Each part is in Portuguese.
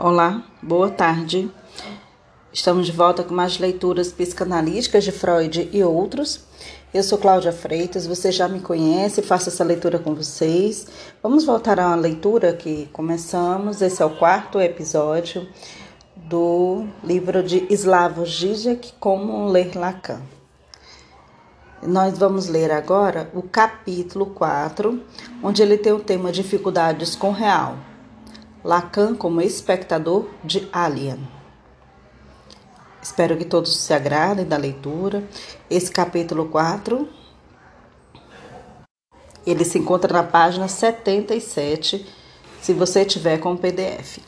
Olá, boa tarde. Estamos de volta com mais leituras psicanalíticas de Freud e outros. Eu sou Cláudia Freitas, você já me conhece, faço essa leitura com vocês. Vamos voltar uma leitura que começamos, esse é o quarto episódio do livro de Slavoj Žižek, Como Ler Lacan. Nós vamos ler agora o capítulo 4, onde ele tem o tema Dificuldades com Real. Lacan como espectador de Alien. Espero que todos se agradem da leitura. Esse capítulo 4, ele se encontra na página 77, se você tiver com o PDF.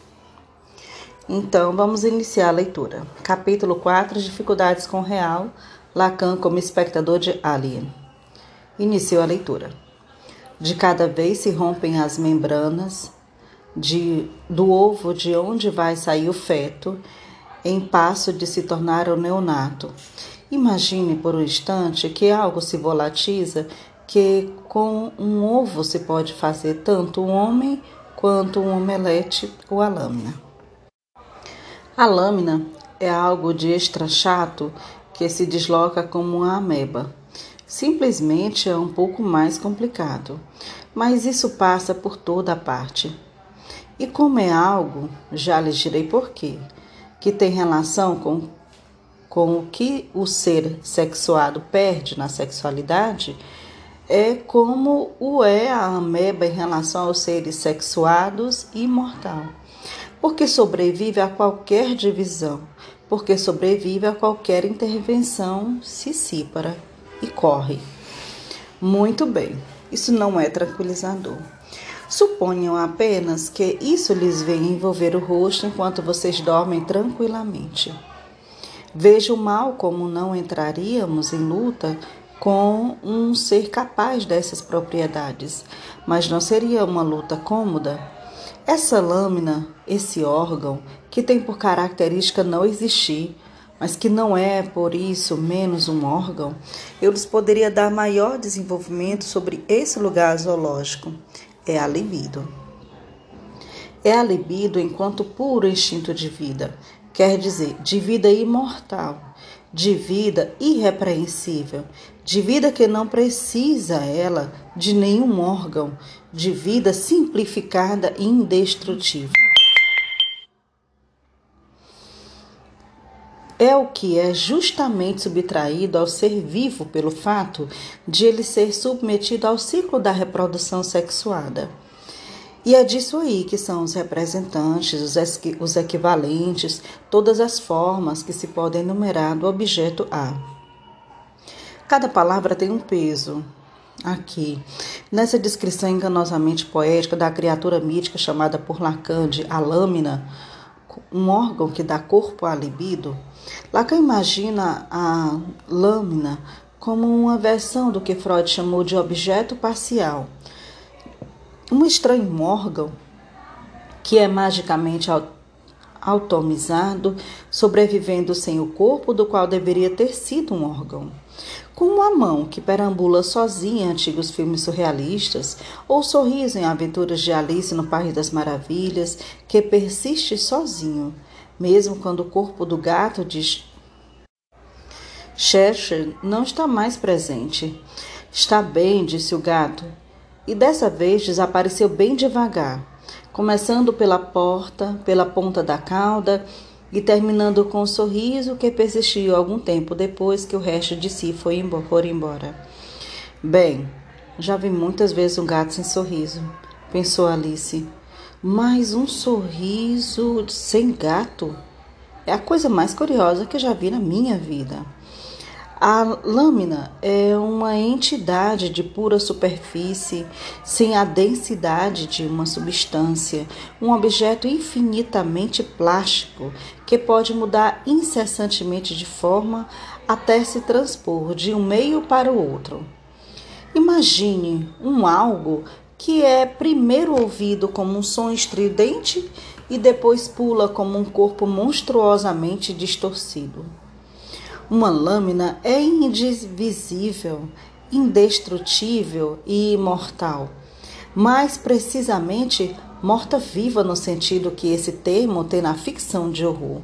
Então, vamos iniciar a leitura. Capítulo 4, Dificuldades com o Real, Lacan como espectador de Alien. Iniciou a leitura. De cada vez se rompem as membranas de, do ovo de onde vai sair o feto, em passo de se tornar o neonato. Imagine por um instante que algo se volatiza, que com um ovo se pode fazer tanto um homem quanto um omelete ou a lâmina. A lâmina é algo de extra chato que se desloca como uma ameba. Simplesmente é um pouco mais complicado, mas isso passa por toda a parte. E como é algo, já lhes direi porquê, que tem relação com, com o que o ser sexuado perde na sexualidade, é como o é a ameba em relação aos seres sexuados e imortal. Porque sobrevive a qualquer divisão, porque sobrevive a qualquer intervenção cicípara e corre. Muito bem, isso não é tranquilizador. Suponham apenas que isso lhes venha envolver o rosto enquanto vocês dormem tranquilamente. Vejo mal como não entraríamos em luta com um ser capaz dessas propriedades, mas não seria uma luta cômoda. Essa lâmina, esse órgão, que tem por característica não existir, mas que não é por isso menos um órgão, eu lhes poderia dar maior desenvolvimento sobre esse lugar zoológico é a libido. É a libido enquanto puro instinto de vida, quer dizer, de vida imortal, de vida irrepreensível, de vida que não precisa ela de nenhum órgão, de vida simplificada e indestrutível. É o que é justamente subtraído ao ser vivo pelo fato de ele ser submetido ao ciclo da reprodução sexuada. E é disso aí que são os representantes, os equivalentes, todas as formas que se podem enumerar do objeto A. Cada palavra tem um peso. Aqui, nessa descrição enganosamente poética da criatura mítica chamada por Lacan de a lâmina, um órgão que dá corpo à libido, Lacan imagina a lâmina como uma versão do que Freud chamou de objeto parcial. Um estranho órgão que é magicamente automizado, sobrevivendo sem o corpo do qual deveria ter sido um órgão. Como a mão que perambula sozinha em antigos filmes surrealistas, ou o sorriso em Aventuras de Alice no País das Maravilhas, que persiste sozinho, mesmo quando o corpo do gato de Cheshire não está mais presente. Está bem, disse o gato, e dessa vez desapareceu bem devagar, começando pela porta, pela ponta da cauda e terminando com um sorriso que persistiu algum tempo depois que o resto de si foi embora. Bem, já vi muitas vezes um gato sem sorriso, pensou Alice. Mas um sorriso sem gato é a coisa mais curiosa que já vi na minha vida. A lâmina é uma entidade de pura superfície, sem a densidade de uma substância, um objeto infinitamente plástico que pode mudar incessantemente de forma até se transpor de um meio para o outro. Imagine um algo que é primeiro ouvido como um som estridente e depois pula como um corpo monstruosamente distorcido. Uma lâmina é indivisível, indestrutível e imortal. Mais precisamente, morta-viva no sentido que esse termo tem na ficção de horror.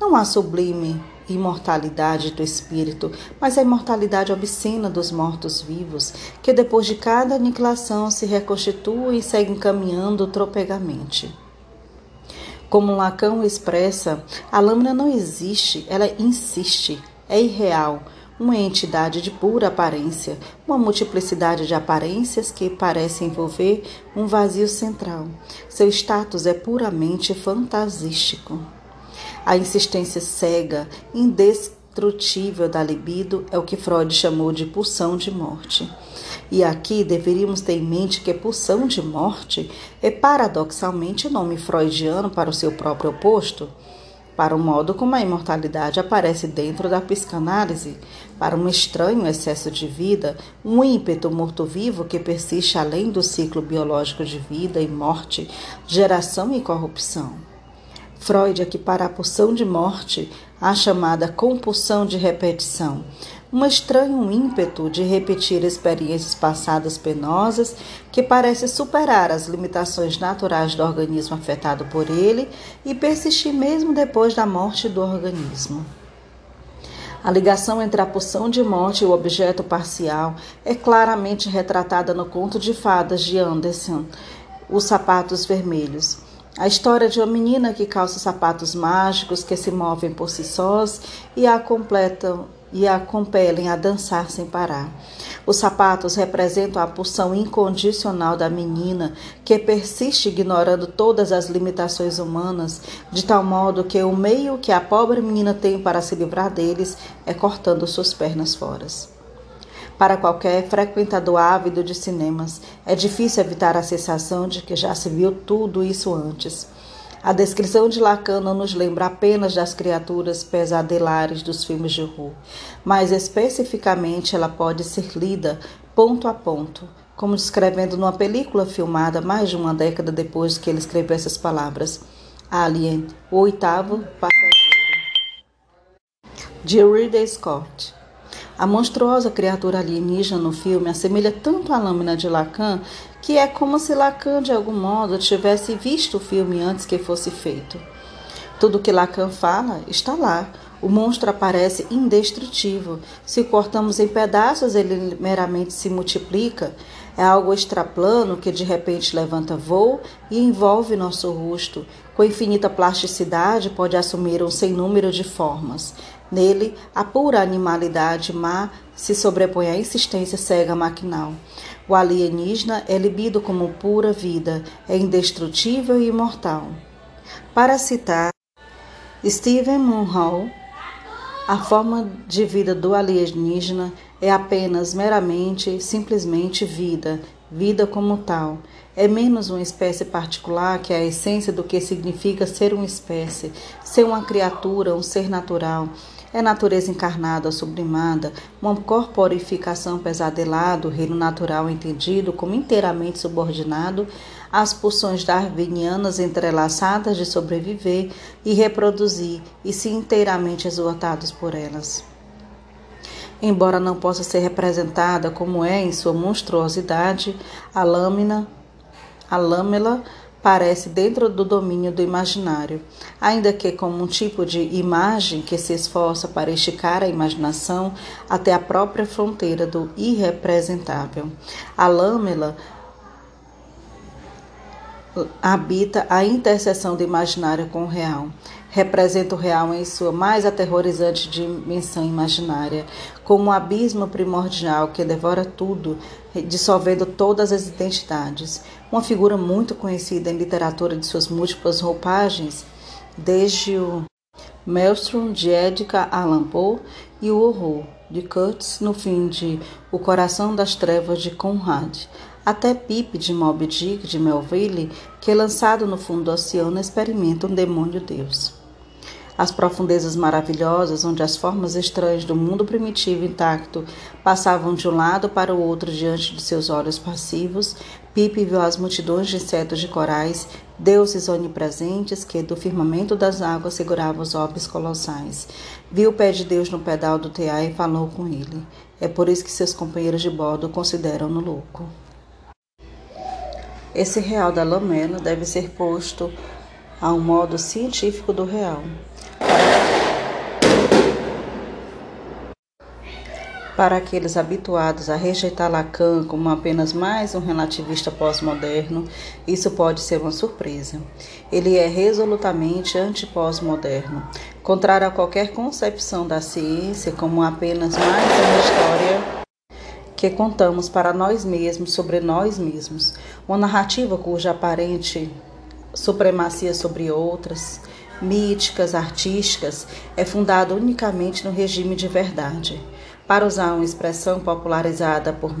Não há sublime imortalidade do espírito, mas a imortalidade obscena dos mortos-vivos, que depois de cada aniquilação se reconstituem e seguem caminhando tropegamente. Como Lacan expressa, a lâmina não existe, ela insiste, é irreal, uma entidade de pura aparência, uma multiplicidade de aparências que parece envolver um vazio central. Seu status é puramente fantasístico. A insistência cega, indestrutível da libido é o que Freud chamou de pulsão de morte. E aqui deveríamos ter em mente que pulsão de morte é paradoxalmente nome freudiano para o seu próprio oposto, para o modo como a imortalidade aparece dentro da psicanálise, para um estranho excesso de vida, um ímpeto morto-vivo que persiste além do ciclo biológico de vida e morte, geração e corrupção. Freud equipara a pulsão de morte à chamada compulsão de repetição, um estranho ímpeto de repetir experiências passadas penosas que parece superar as limitações naturais do organismo afetado por ele e persistir mesmo depois da morte do organismo. A ligação entre a pulsão de morte e o objeto parcial é claramente retratada no conto de fadas de Anderson, Os Sapatos Vermelhos. A história de uma menina que calça sapatos mágicos que se movem por si sós e a completam e a compelem a dançar sem parar. Os sapatos representam a pulsão incondicional da menina que persiste ignorando todas as limitações humanas, de tal modo que o meio que a pobre menina tem para se livrar deles é cortando suas pernas fora. Para qualquer frequentador ávido de cinemas, é difícil evitar a sensação de que já se viu tudo isso antes. A descrição de Lacan não nos lembra apenas das criaturas pesadelares dos filmes de horror, mas especificamente ela pode ser lida ponto a ponto, como descrevendo numa película filmada mais de uma década depois que ele escreveu essas palavras. Alien, o oitavo passageiro. De Ridley Scott. A monstruosa criatura alienígena no filme assemelha tanto à lâmina de Lacan que é como se Lacan, de algum modo, tivesse visto o filme antes que fosse feito. Tudo que Lacan fala está lá. O monstro aparece indestrutível. Se cortamos em pedaços, ele meramente se multiplica. É algo extraplano que de repente levanta voo e envolve nosso rosto. Com infinita plasticidade, pode assumir um sem número de formas. Nele, a pura animalidade má se sobrepõe à insistência cega maquinal. O alienígena é libido como pura vida, é indestrutível e imortal. Para citar Stephen Munhall, a forma de vida do alienígena é apenas meramente, simplesmente vida, vida como tal. É menos uma espécie particular que a essência do que significa ser uma espécie, ser uma criatura, um ser natural. É natureza encarnada, sublimada, uma corporificação pesadelada, o reino natural entendido como inteiramente subordinado às pulsões darwinianas entrelaçadas de sobreviver e reproduzir e se inteiramente exortados por elas. Embora não possa ser representada como é em sua monstruosidade, a lâmina, a lâmela parece dentro do domínio do imaginário, ainda que como um tipo de imagem que se esforça para esticar a imaginação até a própria fronteira do irrepresentável. A lâmela habita a interseção do imaginário com o real. Representa o real em sua mais aterrorizante dimensão imaginária, como um abismo primordial que devora tudo, dissolvendo todas as identidades. Uma figura muito conhecida em literatura de suas múltiplas roupagens, desde o Maelstrom de Edgar Allan Poe e o Horror de Kurtz no fim de O Coração das Trevas de Conrad, até Pip de Moby Dick de Melville, que lançado no fundo do oceano experimenta um demônio Deus. As profundezas maravilhosas, onde as formas estranhas do mundo primitivo intacto passavam de um lado para o outro diante de seus olhos passivos, Pipe viu as multidões de insetos de corais, deuses onipresentes que do firmamento das águas seguravam os orbes colossais. Viu o pé de Deus no pedal do tear e falou com ele. É por isso que seus companheiros de bordo o consideram no louco. Esse real da lamela deve ser posto a um modo científico do real. Para aqueles habituados a rejeitar Lacan como apenas mais um relativista pós-moderno, isso pode ser uma surpresa. Ele é resolutamente anti-pós-moderno, contrário a qualquer concepção da ciência como apenas mais uma história que contamos para nós mesmos sobre nós mesmos, uma narrativa cuja aparente supremacia sobre outras, míticas, artísticas, é fundada unicamente no regime de verdade para usar uma expressão popularizada por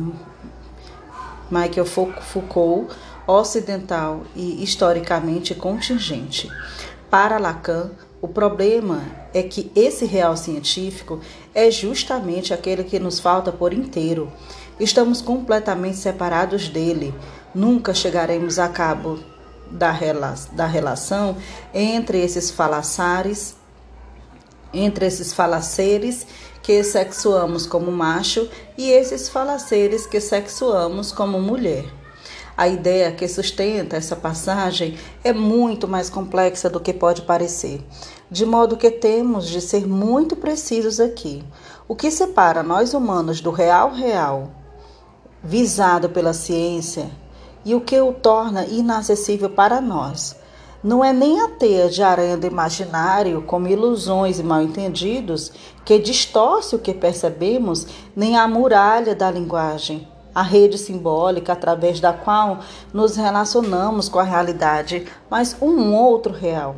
Michael Foucault, ocidental e historicamente contingente. Para Lacan, o problema é que esse real científico é justamente aquele que nos falta por inteiro. Estamos completamente separados dele. Nunca chegaremos a cabo da, rela da relação entre esses falaçares, entre esses falaceres que sexuamos como macho e esses falaceres que sexuamos como mulher. A ideia que sustenta essa passagem é muito mais complexa do que pode parecer, de modo que temos de ser muito precisos aqui. O que separa nós humanos do real real, visado pela ciência, e o que o torna inacessível para nós não é nem a teia de aranha do imaginário, como ilusões e mal-entendidos, que distorce o que percebemos, nem a muralha da linguagem, a rede simbólica através da qual nos relacionamos com a realidade, mas um outro real.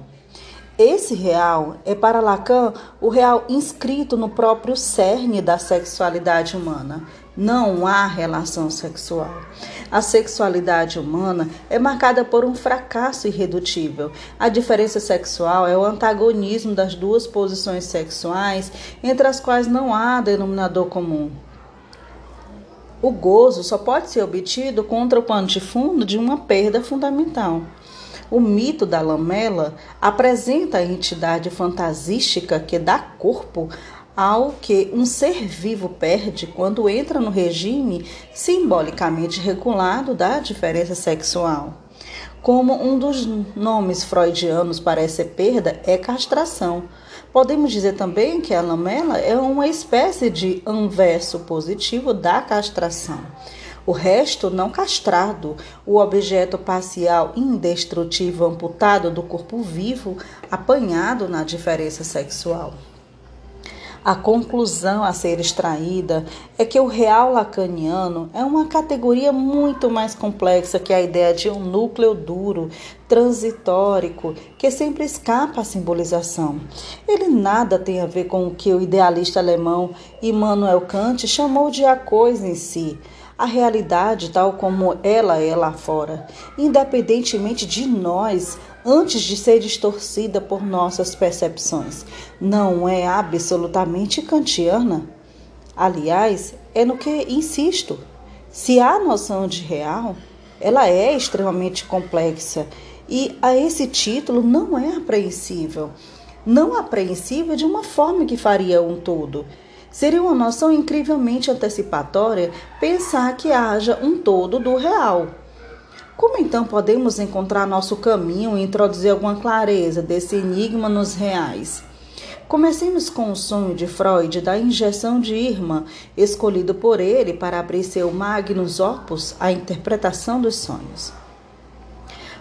Esse real é para Lacan o real inscrito no próprio cerne da sexualidade humana, não há relação sexual. A sexualidade humana é marcada por um fracasso irredutível. A diferença sexual é o antagonismo das duas posições sexuais, entre as quais não há denominador comum. O gozo só pode ser obtido contra o pano de fundo de uma perda fundamental. O mito da lamela apresenta a entidade fantasística que dá corpo ao que um ser vivo perde quando entra no regime simbolicamente regulado da diferença sexual. Como um dos nomes freudianos para essa perda é castração. Podemos dizer também que a lamela é uma espécie de anverso positivo da castração. O resto não castrado, o objeto parcial indestrutível amputado do corpo vivo, apanhado na diferença sexual. A conclusão a ser extraída é que o real lacaniano é uma categoria muito mais complexa que a ideia de um núcleo duro, transitórico, que sempre escapa à simbolização. Ele nada tem a ver com o que o idealista alemão Immanuel Kant chamou de a coisa em si a realidade tal como ela é lá fora, independentemente de nós, antes de ser distorcida por nossas percepções. Não é absolutamente kantiana. Aliás, é no que insisto. Se há noção de real, ela é extremamente complexa e a esse título não é apreensível. Não apreensível de uma forma que faria um todo. Seria uma noção incrivelmente antecipatória pensar que haja um todo do real. Como então podemos encontrar nosso caminho e introduzir alguma clareza desse enigma nos reais? Comecemos com o sonho de Freud da injeção de Irma, escolhido por ele para abrir seu magnus opus, a interpretação dos sonhos.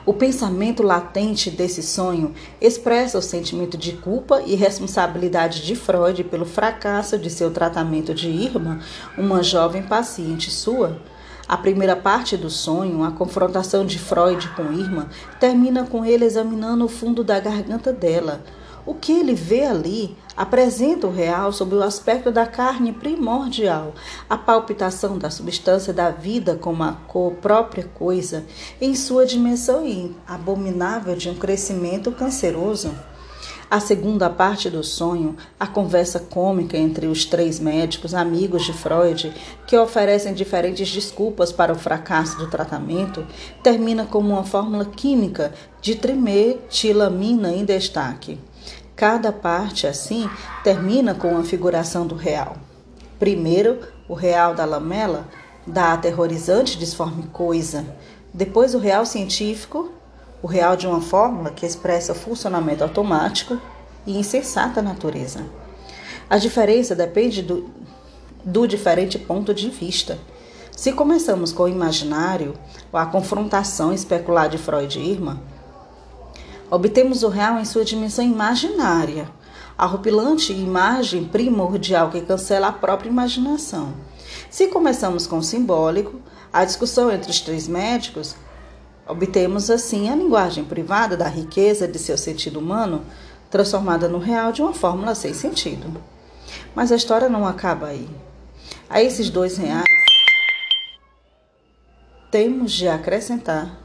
O pensamento latente desse sonho expressa o sentimento de culpa e responsabilidade de Freud pelo fracasso de seu tratamento de Irma, uma jovem paciente sua, a primeira parte do sonho, a confrontação de Freud com Irma, termina com ele examinando o fundo da garganta dela. O que ele vê ali apresenta o real sob o aspecto da carne primordial, a palpitação da substância da vida como a cor própria coisa, em sua dimensão abominável de um crescimento canceroso. A segunda parte do sonho, a conversa cômica entre os três médicos, amigos de Freud, que oferecem diferentes desculpas para o fracasso do tratamento, termina como uma fórmula química de trimetilamina em destaque. Cada parte, assim, termina com uma figuração do real. Primeiro, o real da lamela, da aterrorizante disforme coisa. Depois o real científico, o real de uma fórmula que expressa funcionamento automático e insensata natureza. A diferença depende do, do diferente ponto de vista. Se começamos com o imaginário, ou a confrontação especular de Freud e Irma, obtemos o real em sua dimensão imaginária, a rupilante imagem primordial que cancela a própria imaginação. Se começamos com o simbólico, a discussão entre os três médicos, obtemos assim a linguagem privada da riqueza de seu sentido humano, transformada no real de uma fórmula sem sentido. Mas a história não acaba aí. A esses dois reais, temos de acrescentar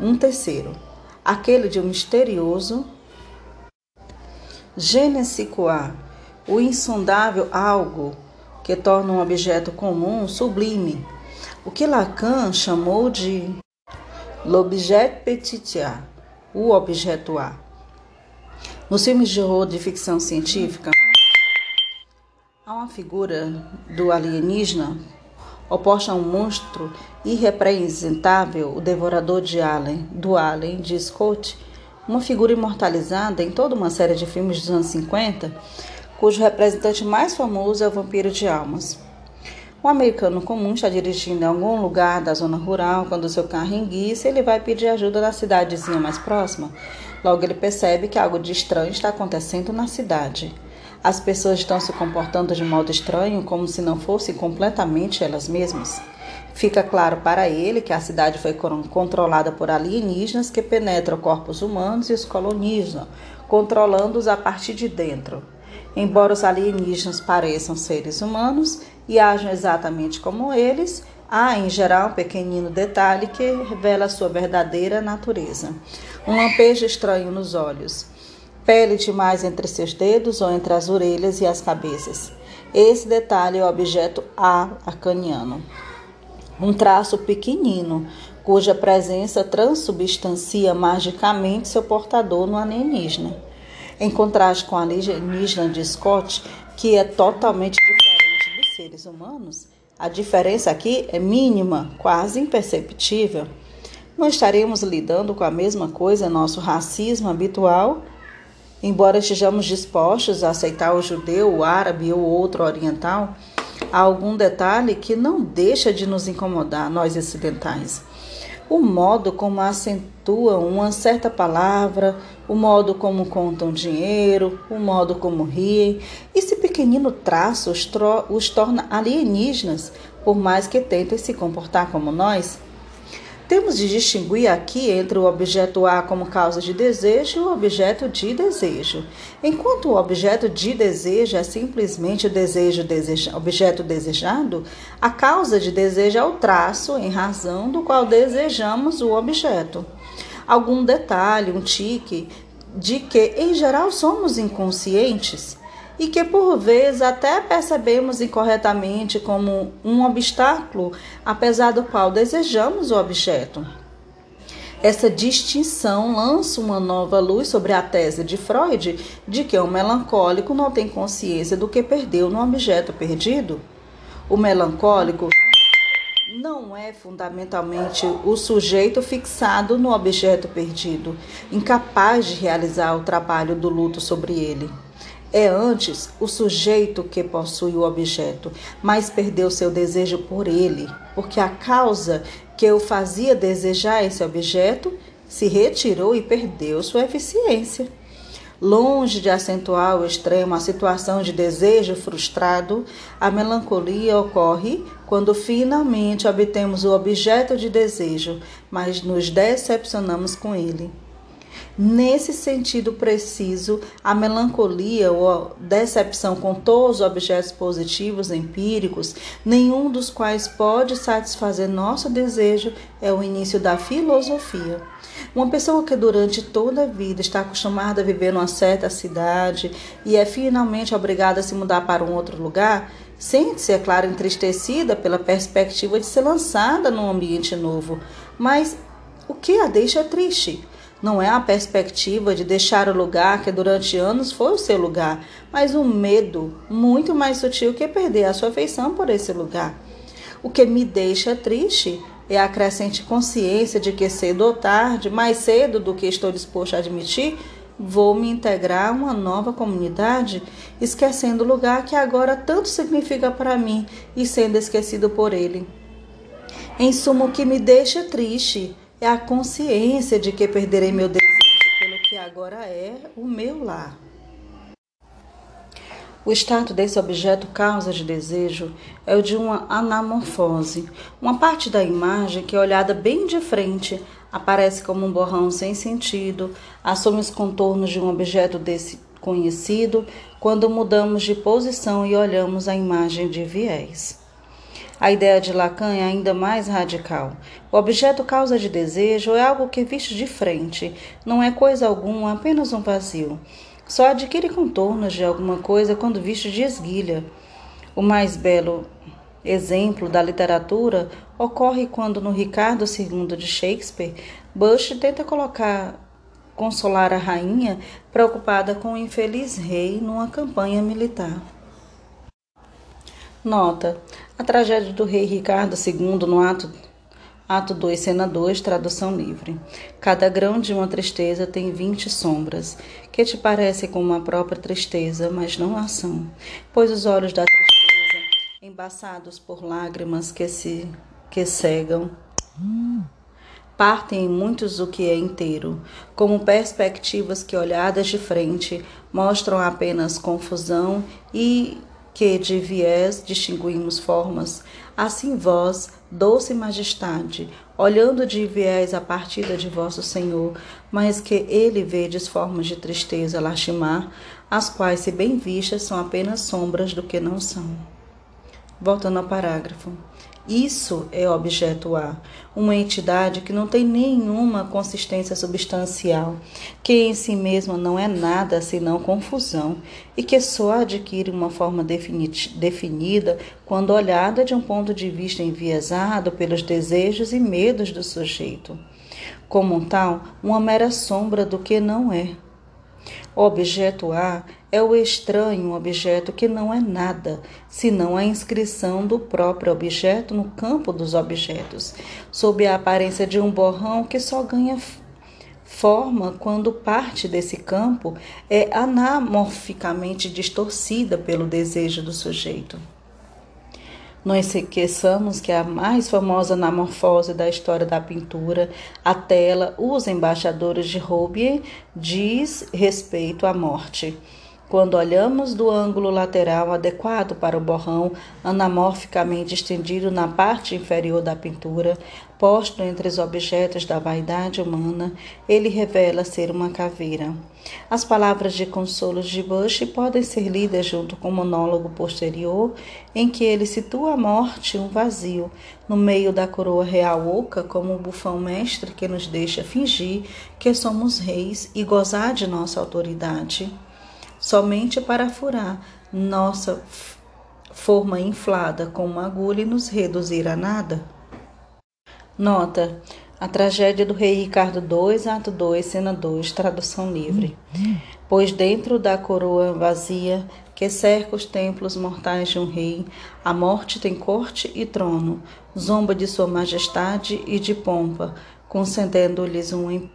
um terceiro, aquele de um misterioso Genesicoa, o insondável algo que torna um objeto comum sublime, o que Lacan chamou de l'objet petit a, o objeto A. Nos filmes de horror de ficção científica, há uma figura do alienígena oposta a um monstro irrepresentável, o devorador de Allen, do Allen de Scott, uma figura imortalizada em toda uma série de filmes dos anos 50, cujo representante mais famoso é o vampiro de almas. Um americano comum está dirigindo em algum lugar da zona rural quando seu carro enguiça ele vai pedir ajuda na cidadezinha mais próxima. Logo ele percebe que algo de estranho está acontecendo na cidade. As pessoas estão se comportando de modo estranho, como se não fossem completamente elas mesmas. Fica claro para ele que a cidade foi controlada por alienígenas que penetram corpos humanos e os colonizam, controlando-os a partir de dentro. Embora os alienígenas pareçam seres humanos e ajam exatamente como eles, há em geral um pequenino detalhe que revela sua verdadeira natureza. Um lampejo estranho nos olhos pele demais entre seus dedos ou entre as orelhas e as cabeças. Esse detalhe é o objeto A arcaniano. Um traço pequenino, cuja presença transubstancia magicamente seu portador no alienígena. Em contraste com a alienígena de Scott, que é totalmente diferente dos seres humanos, a diferença aqui é mínima, quase imperceptível. Não estaremos lidando com a mesma coisa nosso racismo habitual Embora estejamos dispostos a aceitar o judeu, o árabe ou outro oriental, há algum detalhe que não deixa de nos incomodar, nós ocidentais. O modo como acentuam uma certa palavra, o modo como contam dinheiro, o modo como riem, esse pequenino traço os, os torna alienígenas, por mais que tentem se comportar como nós. Temos de distinguir aqui entre o objeto A como causa de desejo e o objeto de desejo. Enquanto o objeto de desejo é simplesmente o desejo deseja, objeto desejado, a causa de desejo é o traço em razão do qual desejamos o objeto. Algum detalhe, um tique, de que em geral somos inconscientes e que por vezes até percebemos incorretamente como um obstáculo, apesar do qual desejamos o objeto. Essa distinção lança uma nova luz sobre a tese de Freud de que o melancólico não tem consciência do que perdeu no objeto perdido. O melancólico não é fundamentalmente o sujeito fixado no objeto perdido, incapaz de realizar o trabalho do luto sobre ele. É antes o sujeito que possui o objeto, mas perdeu seu desejo por ele, porque a causa que o fazia desejar esse objeto se retirou e perdeu sua eficiência. Longe de acentuar ao extremo a situação de desejo frustrado, a melancolia ocorre quando finalmente obtemos o objeto de desejo, mas nos decepcionamos com ele. Nesse sentido preciso, a melancolia ou a decepção com todos os objetos positivos empíricos, nenhum dos quais pode satisfazer nosso desejo, é o início da filosofia. Uma pessoa que durante toda a vida está acostumada a viver numa certa cidade e é finalmente obrigada a se mudar para um outro lugar, sente-se, é claro, entristecida pela perspectiva de ser lançada num ambiente novo. Mas o que a deixa triste? Não é a perspectiva de deixar o lugar que durante anos foi o seu lugar, mas um medo muito mais sutil que perder a sua afeição por esse lugar. O que me deixa triste e a crescente consciência de que cedo ou tarde, mais cedo do que estou disposto a admitir, vou me integrar a uma nova comunidade, esquecendo o lugar que agora tanto significa para mim e sendo esquecido por ele. Em suma, o que me deixa triste é a consciência de que perderei meu desejo pelo que agora é o meu lar. O estado desse objeto causa de desejo é o de uma anamorfose. Uma parte da imagem que, olhada bem de frente, aparece como um borrão sem sentido, assume os contornos de um objeto desconhecido quando mudamos de posição e olhamos a imagem de viés. A ideia de Lacan é ainda mais radical. O objeto causa de desejo é algo que visto de frente, não é coisa alguma, apenas um vazio. Só adquire contornos de alguma coisa quando visto de esguilha. O mais belo exemplo da literatura ocorre quando no Ricardo II de Shakespeare, Bush tenta colocar consolar a rainha preocupada com o infeliz rei numa campanha militar. Nota: a tragédia do rei Ricardo II no ato Ato 2, cena 2, tradução livre. Cada grão de uma tristeza tem vinte sombras, que te parecem como a própria tristeza, mas não a são. Pois os olhos da tristeza, embaçados por lágrimas que se que cegam, partem em muitos o que é inteiro, como perspectivas que, olhadas de frente, mostram apenas confusão e que de viés distinguimos formas, assim vós, doce majestade, olhando de viés a partida de vosso Senhor, mas que ele vedes formas de tristeza lastimar, as quais, se bem vistas, são apenas sombras do que não são. Voltando ao parágrafo. Isso é objeto A, uma entidade que não tem nenhuma consistência substancial, que em si mesma não é nada senão confusão e que só adquire uma forma definida quando olhada de um ponto de vista enviesado pelos desejos e medos do sujeito. Como tal, uma mera sombra do que não é. O objeto A é o estranho objeto que não é nada, senão a inscrição do próprio objeto no campo dos objetos, sob a aparência de um borrão que só ganha forma quando parte desse campo é anamorficamente distorcida pelo desejo do sujeito. Não esqueçamos que a mais famosa anamorfose da história da pintura, a tela, os embaixadores de Roubier, diz respeito à morte. Quando olhamos do ângulo lateral adequado para o borrão, anamorficamente estendido na parte inferior da pintura, posto entre os objetos da vaidade humana, ele revela ser uma caveira. As palavras de consolo de Bush podem ser lidas junto com o monólogo posterior, em que ele situa a morte um vazio, no meio da coroa real oca, como o bufão mestre que nos deixa fingir que somos reis e gozar de nossa autoridade somente para furar nossa forma inflada com uma agulha e nos reduzir a nada? Nota: a tragédia do rei Ricardo II, ato 2, cena 2, tradução livre. Pois dentro da coroa vazia que cerca os templos mortais de um rei, a morte tem corte e trono, zomba de sua majestade e de pompa, concedendo-lhes um,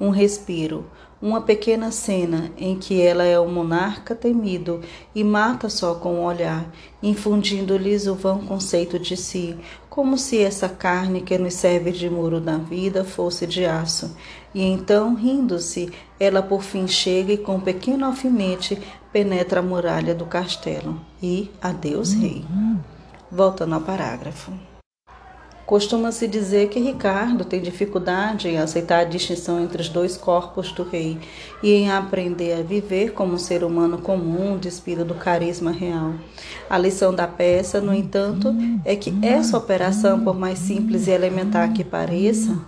um respiro uma pequena cena em que ela é o monarca temido e mata só com o olhar, infundindo-lhes o vão conceito de si, como se essa carne que nos serve de muro da vida fosse de aço. E então, rindo-se, ela por fim chega e com um pequeno alfinete penetra a muralha do castelo. E adeus, rei. Voltando ao parágrafo. Costuma-se dizer que Ricardo tem dificuldade em aceitar a distinção entre os dois corpos do rei e em aprender a viver como um ser humano comum, despido do carisma real. A lição da peça, no entanto, é que essa operação, por mais simples e elementar que pareça,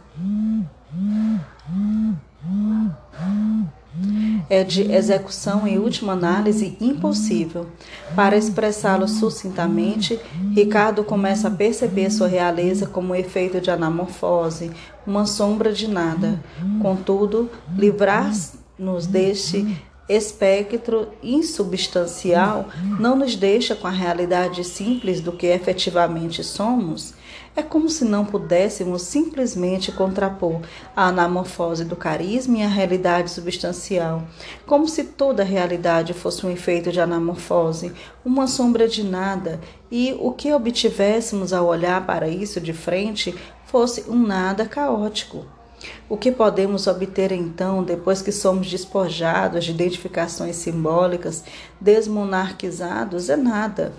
é de execução em última análise impossível. Para expressá-lo sucintamente, Ricardo começa a perceber sua realeza como um efeito de anamorfose, uma sombra de nada. Contudo, livrar-nos deste espectro insubstancial não nos deixa com a realidade simples do que efetivamente somos. É como se não pudéssemos simplesmente contrapor a anamorfose do carisma e a realidade substancial, como se toda a realidade fosse um efeito de anamorfose, uma sombra de nada, e o que obtivéssemos ao olhar para isso de frente fosse um nada caótico. O que podemos obter então, depois que somos despojados de identificações simbólicas, desmonarquizados, é nada.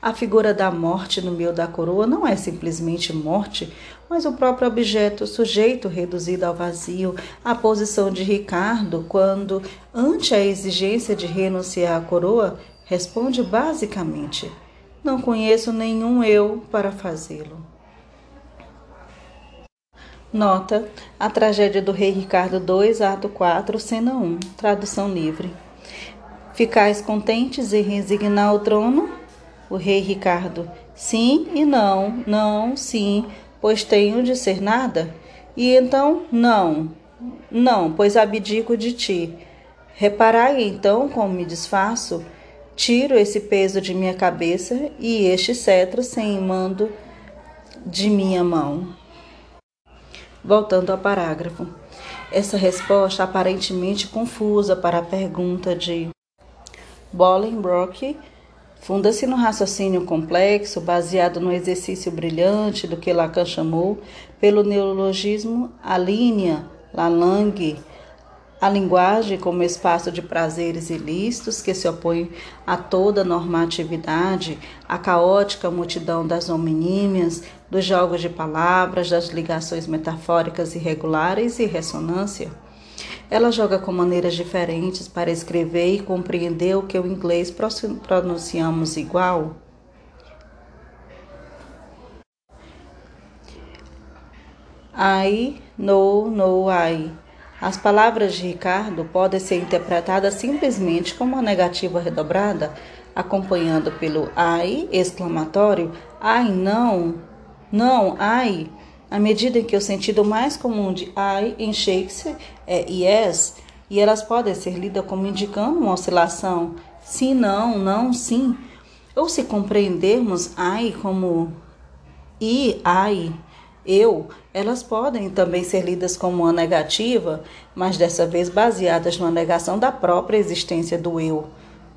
A figura da morte no meio da coroa não é simplesmente morte, mas o próprio objeto, sujeito reduzido ao vazio, a posição de Ricardo, quando, ante a exigência de renunciar à coroa, responde basicamente: Não conheço nenhum eu para fazê-lo. Nota: A tragédia do rei Ricardo II, ato 4, cena 1, tradução livre. Ficais contentes em resignar o trono? O rei Ricardo: Sim e não, não, sim, pois tenho de ser nada. E então, não, não, pois abdico de ti. Reparai então como me desfaço, tiro esse peso de minha cabeça e este cetro sem mando de minha mão. Voltando ao parágrafo. Essa resposta aparentemente confusa para a pergunta de Bolingbroke funda-se no raciocínio complexo, baseado no exercício brilhante do que Lacan chamou pelo neologismo a linha, la langue, a linguagem como espaço de prazeres ilícitos que se opõe a toda normatividade, a caótica multidão das hominímias, dos jogos de palavras, das ligações metafóricas irregulares e ressonância. Ela joga com maneiras diferentes para escrever e compreender o que o inglês pronunciamos igual. I know, no I. As palavras de Ricardo podem ser interpretadas simplesmente como uma negativa redobrada, acompanhando pelo ai exclamatório, ai não, não, ai, à medida em que o sentido mais comum de ai em Shakespeare é yes, e elas podem ser lidas como indicando uma oscilação sim, não, não, sim, ou se compreendermos ai como i, ai, eu, elas podem também ser lidas como uma negativa, mas dessa vez baseadas numa negação da própria existência do eu.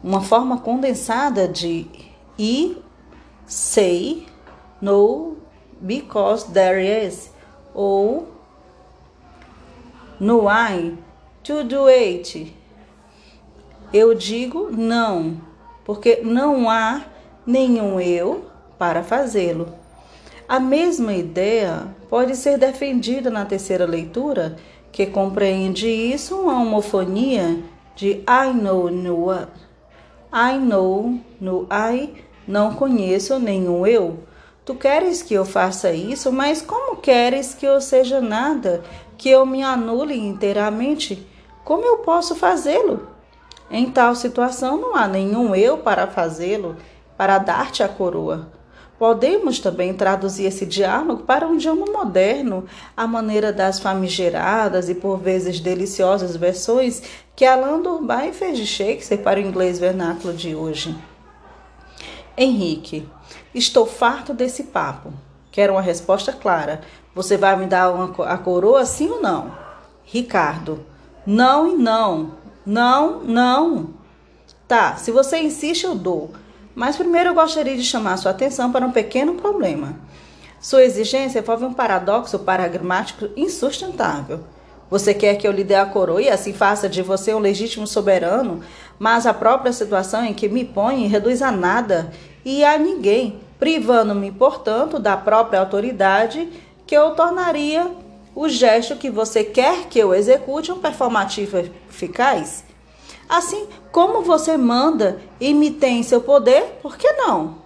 Uma forma condensada de I say no because there is ou no I to do it. Eu digo não, porque não há nenhum eu para fazê-lo. A mesma ideia pode ser defendida na terceira leitura, que compreende isso uma homofonia de I know no I know no I não conheço nenhum eu. Tu queres que eu faça isso, mas como queres que eu seja nada, que eu me anule inteiramente? Como eu posso fazê-lo? Em tal situação não há nenhum eu para fazê-lo, para dar-te a coroa. Podemos também traduzir esse diálogo para um idioma moderno, à maneira das famigeradas e por vezes deliciosas versões que Alain Durbain fez de Shakespeare para o inglês vernáculo de hoje. Henrique, estou farto desse papo. Quero uma resposta clara. Você vai me dar uma, a coroa sim ou não? Ricardo, não e não. Não, não. Tá, se você insiste, eu dou. Mas primeiro eu gostaria de chamar sua atenção para um pequeno problema. Sua exigência envolve um paradoxo paragramático insustentável. Você quer que eu lhe dê a coroa e assim faça de você um legítimo soberano, mas a própria situação em que me põe reduz a nada e a ninguém, privando-me, portanto, da própria autoridade que eu tornaria o gesto que você quer que eu execute um performativo eficaz. Assim como você manda e me tem seu poder, por que não?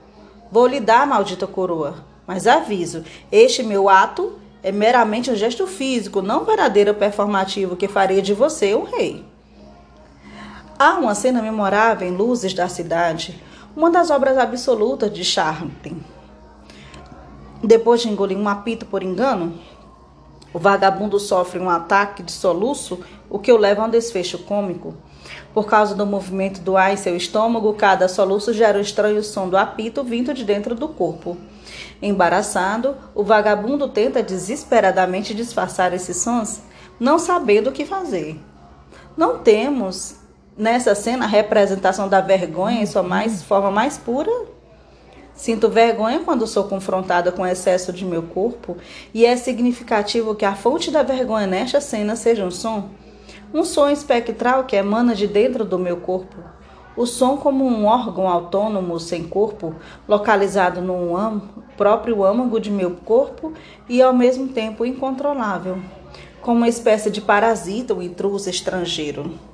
Vou lhe dar, maldita coroa. Mas aviso: este meu ato é meramente um gesto físico, não verdadeiro performativo que faria de você um rei. Há uma cena memorável em Luzes da Cidade, uma das obras absolutas de Charlton. Depois de engolir um apito por engano, o vagabundo sofre um ataque de soluço, o que o leva a um desfecho cômico. Por causa do movimento do ar em seu estômago, cada soluço gera o estranho som do apito vindo de dentro do corpo. Embaraçado, o vagabundo tenta desesperadamente disfarçar esses sons, não sabendo o que fazer. Não temos nessa cena a representação da vergonha em sua mais, forma mais pura? Sinto vergonha quando sou confrontada com o excesso de meu corpo, e é significativo que a fonte da vergonha nesta cena seja um som. Um som espectral que emana de dentro do meu corpo, o som, como um órgão autônomo sem corpo, localizado no próprio âmago de meu corpo e ao mesmo tempo incontrolável, como uma espécie de parasita ou intruso estrangeiro.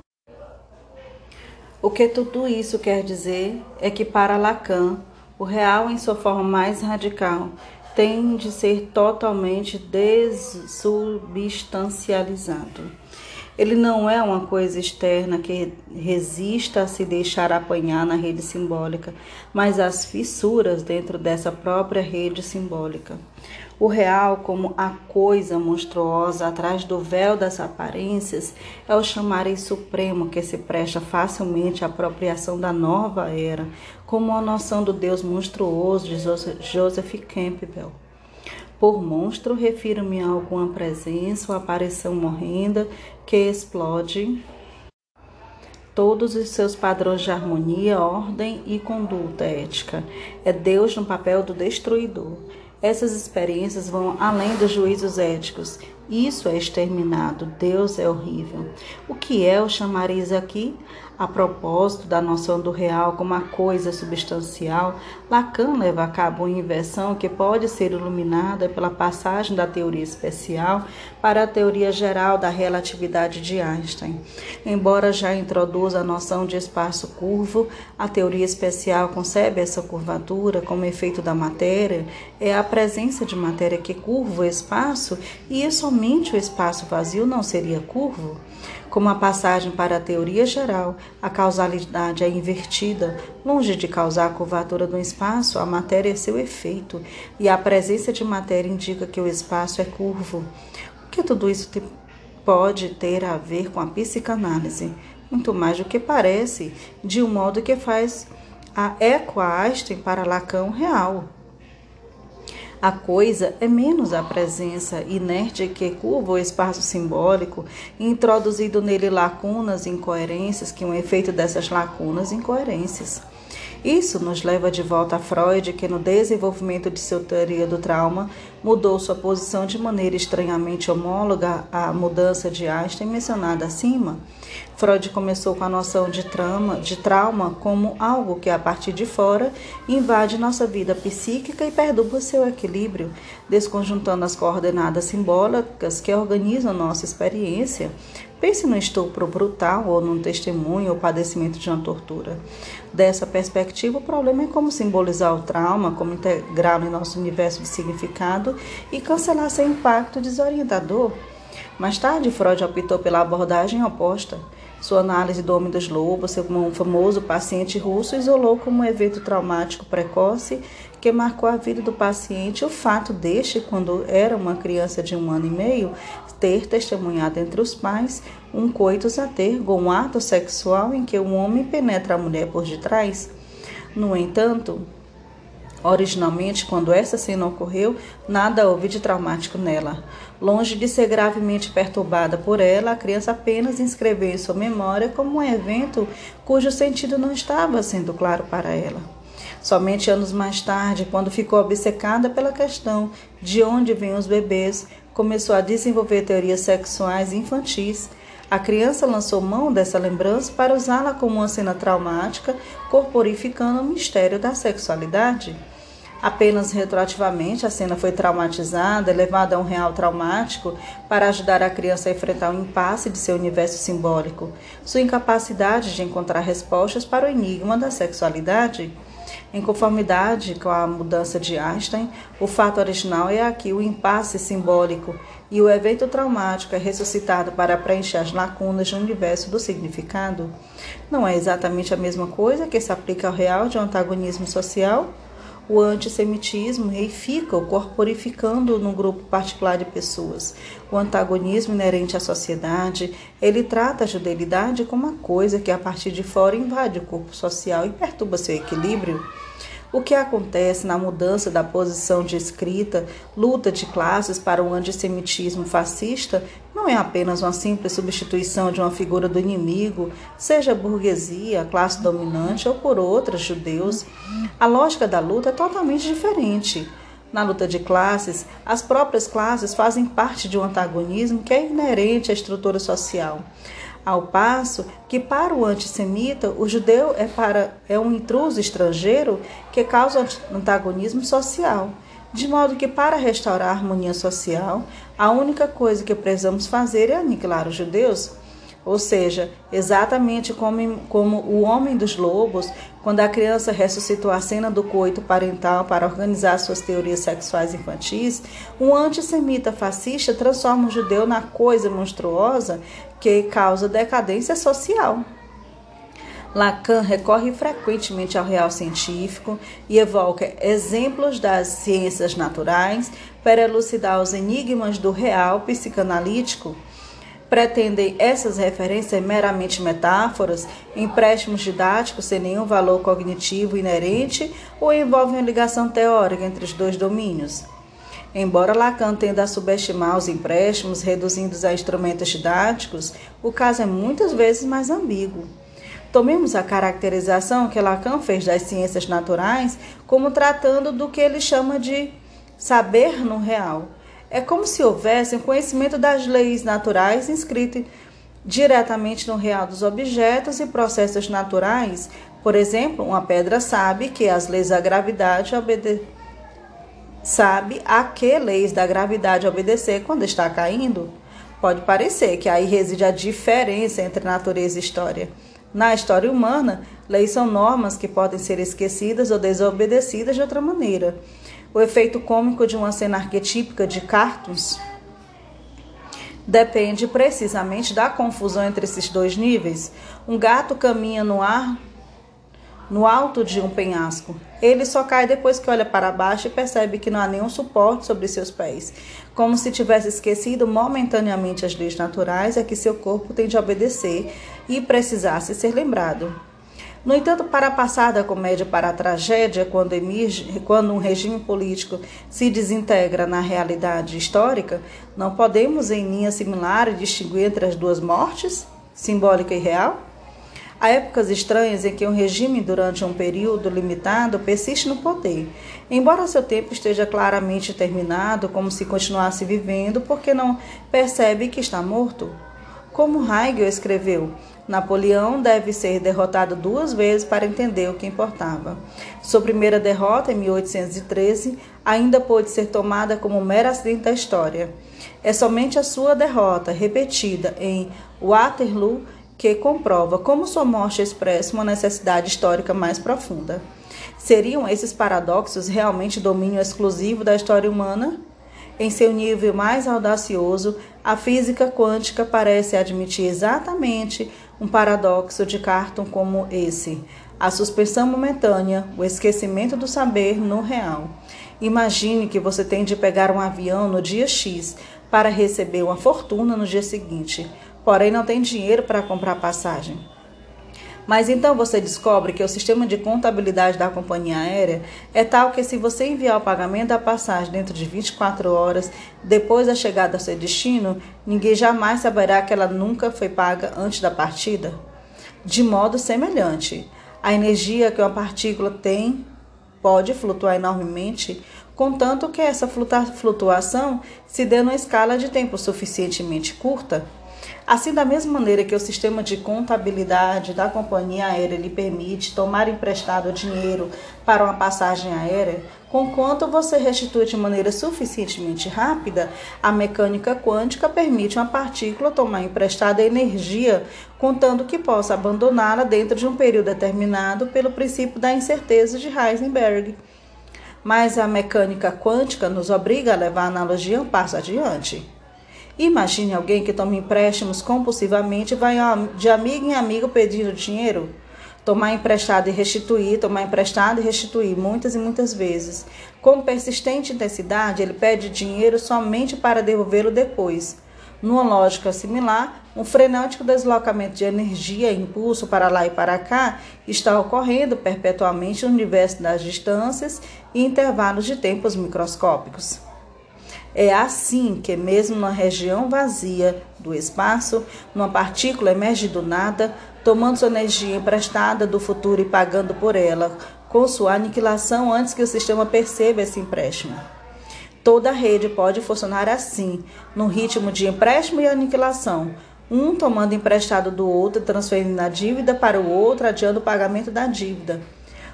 O que tudo isso quer dizer é que para Lacan, o real em sua forma mais radical tem de ser totalmente dessubstancializado. Ele não é uma coisa externa que resista a se deixar apanhar na rede simbólica, mas as fissuras dentro dessa própria rede simbólica. O real, como a coisa monstruosa atrás do véu das aparências, é o chamariz supremo que se presta facilmente à apropriação da nova era, como a noção do Deus monstruoso de Joseph Campbell. Por monstro, refiro-me a alguma presença ou aparição morrenda que explode todos os seus padrões de harmonia, ordem e conduta ética. É Deus no papel do destruidor. Essas experiências vão além dos juízos éticos. Isso é exterminado. Deus é horrível. O que é o chamariz aqui? A propósito da noção do real como uma coisa substancial, Lacan leva a cabo uma inversão que pode ser iluminada pela passagem da teoria especial para a teoria geral da relatividade de Einstein. Embora já introduza a noção de espaço curvo, a teoria especial concebe essa curvatura como efeito da matéria, é a presença de matéria que curva o espaço e somente o espaço vazio não seria curvo? Como a passagem para a teoria geral, a causalidade é invertida, longe de causar a curvatura do espaço, a matéria é seu efeito, e a presença de matéria indica que o espaço é curvo. O que tudo isso pode ter a ver com a psicanálise? Muito mais do que parece, de um modo que faz a eco a Einstein para Lacan real. A coisa é menos a presença inerte que curva o espaço simbólico, introduzido nele lacunas e incoerências, que um efeito dessas lacunas e incoerências. Isso nos leva de volta a Freud, que no desenvolvimento de sua teoria do trauma mudou sua posição de maneira estranhamente homóloga à mudança de Einstein mencionada acima. Freud começou com a noção de, trama, de trauma como algo que, a partir de fora, invade nossa vida psíquica e perturba seu equilíbrio, desconjuntando as coordenadas simbólicas que organizam nossa experiência, Pense no estupro brutal ou num testemunho ou padecimento de uma tortura. Dessa perspectiva, o problema é como simbolizar o trauma, como integrá-lo em nosso universo de significado e cancelar seu impacto desorientador. Mais tarde, Freud optou pela abordagem oposta. Sua análise do Homem dos Lobos, seu famoso paciente russo, isolou como um evento traumático precoce que marcou a vida do paciente o fato deste, quando era uma criança de um ano e meio, ter testemunhado entre os pais um coitus a tergo, um ato sexual em que um homem penetra a mulher por detrás. No entanto, Originalmente, quando essa cena ocorreu, nada houve de traumático nela. Longe de ser gravemente perturbada por ela, a criança apenas inscreveu em sua memória como um evento cujo sentido não estava sendo claro para ela. Somente anos mais tarde, quando ficou obcecada pela questão de onde vêm os bebês, começou a desenvolver teorias sexuais infantis. A criança lançou mão dessa lembrança para usá-la como uma cena traumática, corporificando o mistério da sexualidade. Apenas retroativamente, a cena foi traumatizada, levada a um real traumático para ajudar a criança a enfrentar o impasse de seu universo simbólico, sua incapacidade de encontrar respostas para o enigma da sexualidade. Em conformidade com a mudança de Einstein, o fato original é aqui o impasse simbólico e o evento traumático é ressuscitado para preencher as lacunas do universo do significado. Não é exatamente a mesma coisa que se aplica ao real de um antagonismo social? O antissemitismo reifica o corporificando num grupo particular de pessoas. O antagonismo inerente à sociedade, ele trata a judeilidade como uma coisa que a partir de fora invade o corpo social e perturba seu equilíbrio. O que acontece na mudança da posição de escrita, luta de classes para o antissemitismo fascista, não é apenas uma simples substituição de uma figura do inimigo, seja a burguesia, a classe dominante ou por outras, judeus. A lógica da luta é totalmente diferente. Na luta de classes, as próprias classes fazem parte de um antagonismo que é inerente à estrutura social. Ao passo que, para o antissemita, o judeu é, para, é um intruso estrangeiro que causa antagonismo social. De modo que, para restaurar a harmonia social, a única coisa que precisamos fazer é aniquilar os judeus. Ou seja, exatamente como, como o homem dos lobos, quando a criança ressuscitou a cena do coito parental para organizar suas teorias sexuais infantis, um antissemita fascista transforma o judeu na coisa monstruosa que causa decadência social. Lacan recorre frequentemente ao real científico e evoca exemplos das ciências naturais para elucidar os enigmas do real psicanalítico. Pretendem essas referências meramente metáforas, empréstimos didáticos sem nenhum valor cognitivo inerente ou envolvem uma ligação teórica entre os dois domínios? Embora Lacan tenda a subestimar os empréstimos, reduzindo-os a instrumentos didáticos, o caso é muitas vezes mais ambíguo. Tomemos a caracterização que Lacan fez das ciências naturais como tratando do que ele chama de saber no real. É como se houvesse um conhecimento das leis naturais inscrito diretamente no real dos objetos e processos naturais. Por exemplo, uma pedra sabe que as leis da gravidade obedecem sabe a que leis da gravidade obedecer quando está caindo? Pode parecer que aí reside a diferença entre natureza e história. Na história humana, leis são normas que podem ser esquecidas ou desobedecidas de outra maneira. O efeito cômico de uma cena arquetípica de cartoons depende precisamente da confusão entre esses dois níveis. Um gato caminha no ar no alto de um penhasco. Ele só cai depois que olha para baixo e percebe que não há nenhum suporte sobre seus pés, como se tivesse esquecido momentaneamente as leis naturais a que seu corpo tem de obedecer e precisasse ser lembrado. No entanto, para passar da comédia para a tragédia, quando, quando um regime político se desintegra na realidade histórica, não podemos, em linha similar, distinguir entre as duas mortes, simbólica e real? Há épocas estranhas em que um regime, durante um período limitado, persiste no poder, embora seu tempo esteja claramente terminado, como se continuasse vivendo, porque não percebe que está morto. Como Hegel escreveu, Napoleão deve ser derrotado duas vezes para entender o que importava. Sua primeira derrota, em 1813, ainda pôde ser tomada como mero acidente da história. É somente a sua derrota, repetida em Waterloo, que comprova como sua morte expressa uma necessidade histórica mais profunda. Seriam esses paradoxos realmente domínio exclusivo da história humana? Em seu nível mais audacioso, a física quântica parece admitir exatamente um paradoxo de Carton como esse: a suspensão momentânea, o esquecimento do saber no real. Imagine que você tem de pegar um avião no dia X para receber uma fortuna no dia seguinte porém não tem dinheiro para comprar passagem. Mas então você descobre que o sistema de contabilidade da companhia aérea é tal que se você enviar o pagamento da passagem dentro de 24 horas depois da chegada ao seu destino, ninguém jamais saberá que ela nunca foi paga antes da partida. De modo semelhante, a energia que uma partícula tem pode flutuar enormemente, contanto que essa flutuação se dê numa escala de tempo suficientemente curta Assim, da mesma maneira que o sistema de contabilidade da companhia aérea lhe permite tomar emprestado dinheiro para uma passagem aérea, conquanto você restitui de maneira suficientemente rápida, a mecânica quântica permite uma partícula tomar emprestada energia, contando que possa abandoná-la dentro de um período determinado pelo princípio da incerteza de Heisenberg. Mas a mecânica quântica nos obriga a levar a analogia um passo adiante. Imagine alguém que toma empréstimos compulsivamente e vai de amigo em amigo pedindo dinheiro. Tomar emprestado e restituir, tomar emprestado e restituir, muitas e muitas vezes. Com persistente intensidade, ele pede dinheiro somente para devolvê-lo depois. Numa lógica similar, um frenético deslocamento de energia e impulso para lá e para cá está ocorrendo perpetuamente no universo das distâncias e intervalos de tempos microscópicos. É assim que, mesmo na região vazia do espaço, uma partícula emerge do nada, tomando sua energia emprestada do futuro e pagando por ela, com sua aniquilação antes que o sistema perceba esse empréstimo. Toda rede pode funcionar assim, no ritmo de empréstimo e aniquilação, um tomando emprestado do outro, transferindo a dívida para o outro, adiando o pagamento da dívida.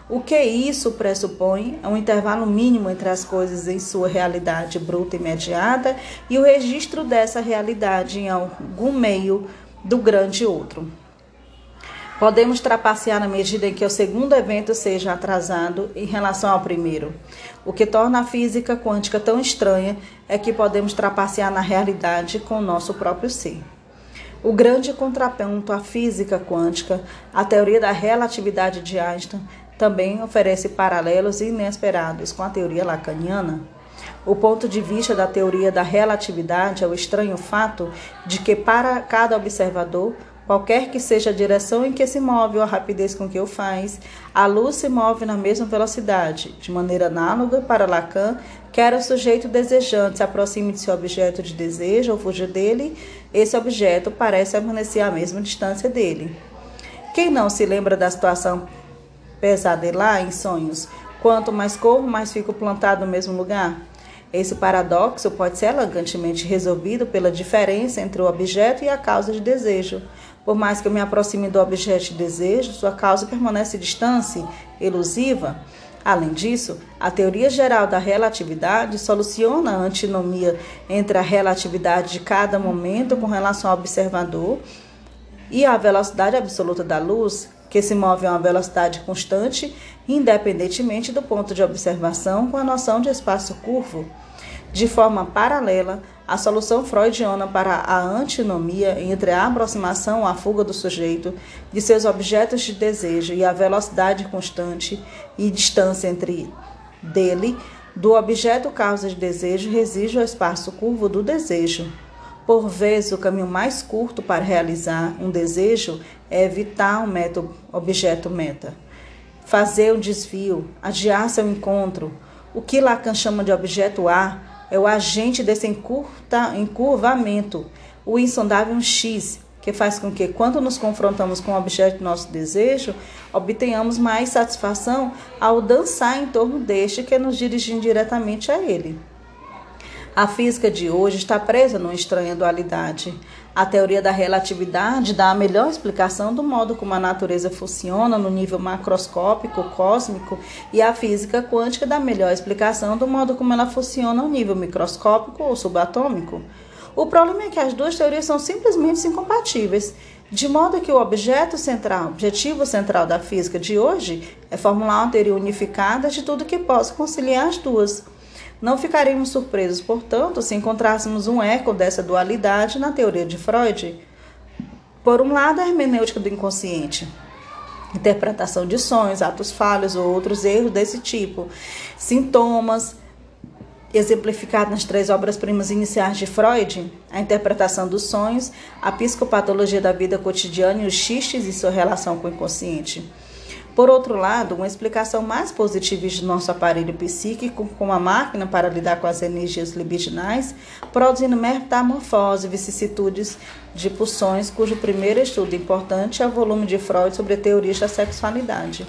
O que isso pressupõe é um intervalo mínimo entre as coisas em sua realidade bruta imediata e o registro dessa realidade em algum meio do grande outro. Podemos trapacear na medida em que o segundo evento seja atrasado em relação ao primeiro. O que torna a física quântica tão estranha é que podemos trapacear na realidade com o nosso próprio ser. O grande contraponto à física quântica, a teoria da relatividade de Einstein, também oferece paralelos inesperados com a teoria lacaniana. O ponto de vista da teoria da relatividade é o estranho fato de que, para cada observador, qualquer que seja a direção em que se move ou a rapidez com que o faz, a luz se move na mesma velocidade. De maneira análoga, para Lacan, quer o sujeito desejante se aproxime de seu objeto de desejo ou fuja dele, esse objeto parece permanecer à mesma distância dele. Quem não se lembra da situação pesadelar em sonhos. Quanto mais corro, mais fico plantado no mesmo lugar. Esse paradoxo pode ser elegantemente resolvido pela diferença entre o objeto e a causa de desejo. Por mais que eu me aproxime do objeto de desejo, sua causa permanece distante, elusiva. Além disso, a teoria geral da relatividade soluciona a antinomia entre a relatividade de cada momento com relação ao observador e a velocidade absoluta da luz, que se move a uma velocidade constante, independentemente do ponto de observação, com a noção de espaço curvo. De forma paralela, a solução freudiana para a antinomia entre a aproximação a fuga do sujeito de seus objetos de desejo e a velocidade constante e distância entre dele do objeto causa de desejo reside o espaço curvo do desejo. Por vezes, o caminho mais curto para realizar um desejo é evitar um método objeto-meta. Fazer um desvio, adiar seu encontro. O que Lacan chama de objeto A é o agente desse encurta, encurvamento, o insondável X, que faz com que, quando nos confrontamos com o objeto do nosso desejo, obtenhamos mais satisfação ao dançar em torno deste que nos dirige diretamente a ele. A física de hoje está presa numa estranha dualidade. A teoria da relatividade dá a melhor explicação do modo como a natureza funciona no nível macroscópico, cósmico, e a física quântica dá a melhor explicação do modo como ela funciona no nível microscópico ou subatômico. O problema é que as duas teorias são simplesmente incompatíveis, de modo que o objeto central, objetivo central da física de hoje é formular uma teoria unificada de tudo que possa conciliar as duas. Não ficaríamos surpresos, portanto, se encontrássemos um eco dessa dualidade na teoria de Freud. Por um lado, a hermenêutica do inconsciente, interpretação de sonhos, atos falhos ou outros erros desse tipo, sintomas, exemplificado nas três obras-primas iniciais de Freud, a interpretação dos sonhos, a psicopatologia da vida cotidiana e os xistes e sua relação com o inconsciente. Por outro lado, uma explicação mais positiva de nosso aparelho psíquico como a máquina para lidar com as energias libidinais, produzindo metamorfose, vicissitudes de pulsões, cujo primeiro estudo importante é o volume de Freud sobre teorias da sexualidade.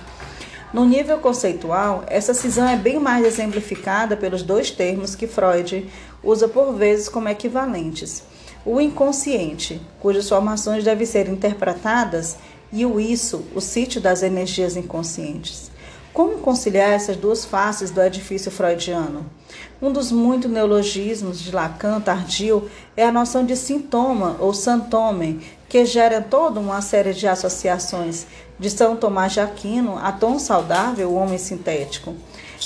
No nível conceitual, essa cisão é bem mais exemplificada pelos dois termos que Freud usa por vezes como equivalentes. O inconsciente, cujas formações devem ser interpretadas e o isso, o sítio das energias inconscientes. Como conciliar essas duas faces do edifício freudiano? Um dos muitos neologismos de Lacan tardio é a noção de sintoma ou santome, que gera toda uma série de associações de São Tomás de Aquino a tom saudável, o homem sintético.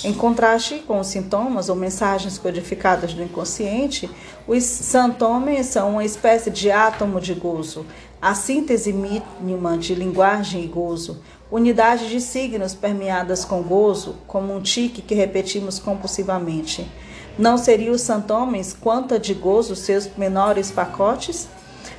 Em contraste com os sintomas ou mensagens codificadas do inconsciente, os santomes são uma espécie de átomo de gozo, a síntese mínima de linguagem e gozo, unidade de signos permeadas com gozo, como um tique que repetimos compulsivamente. Não seriam os santomens quanta de gozo seus menores pacotes?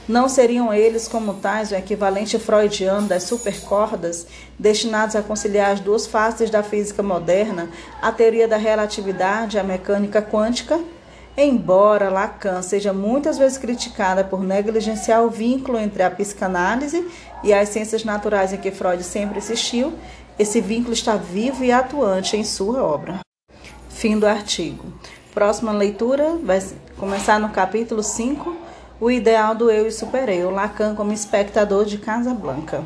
Não seriam eles, como tais, o equivalente freudiano das supercordas, destinados a conciliar as duas faces da física moderna, a teoria da relatividade e a mecânica quântica? Embora Lacan seja muitas vezes criticada por negligenciar o vínculo entre a psicanálise e as ciências naturais em que Freud sempre insistiu, esse vínculo está vivo e atuante em sua obra. Fim do artigo. Próxima leitura vai começar no capítulo 5, o ideal do eu e super-eu, Lacan como espectador de Casa Blanca.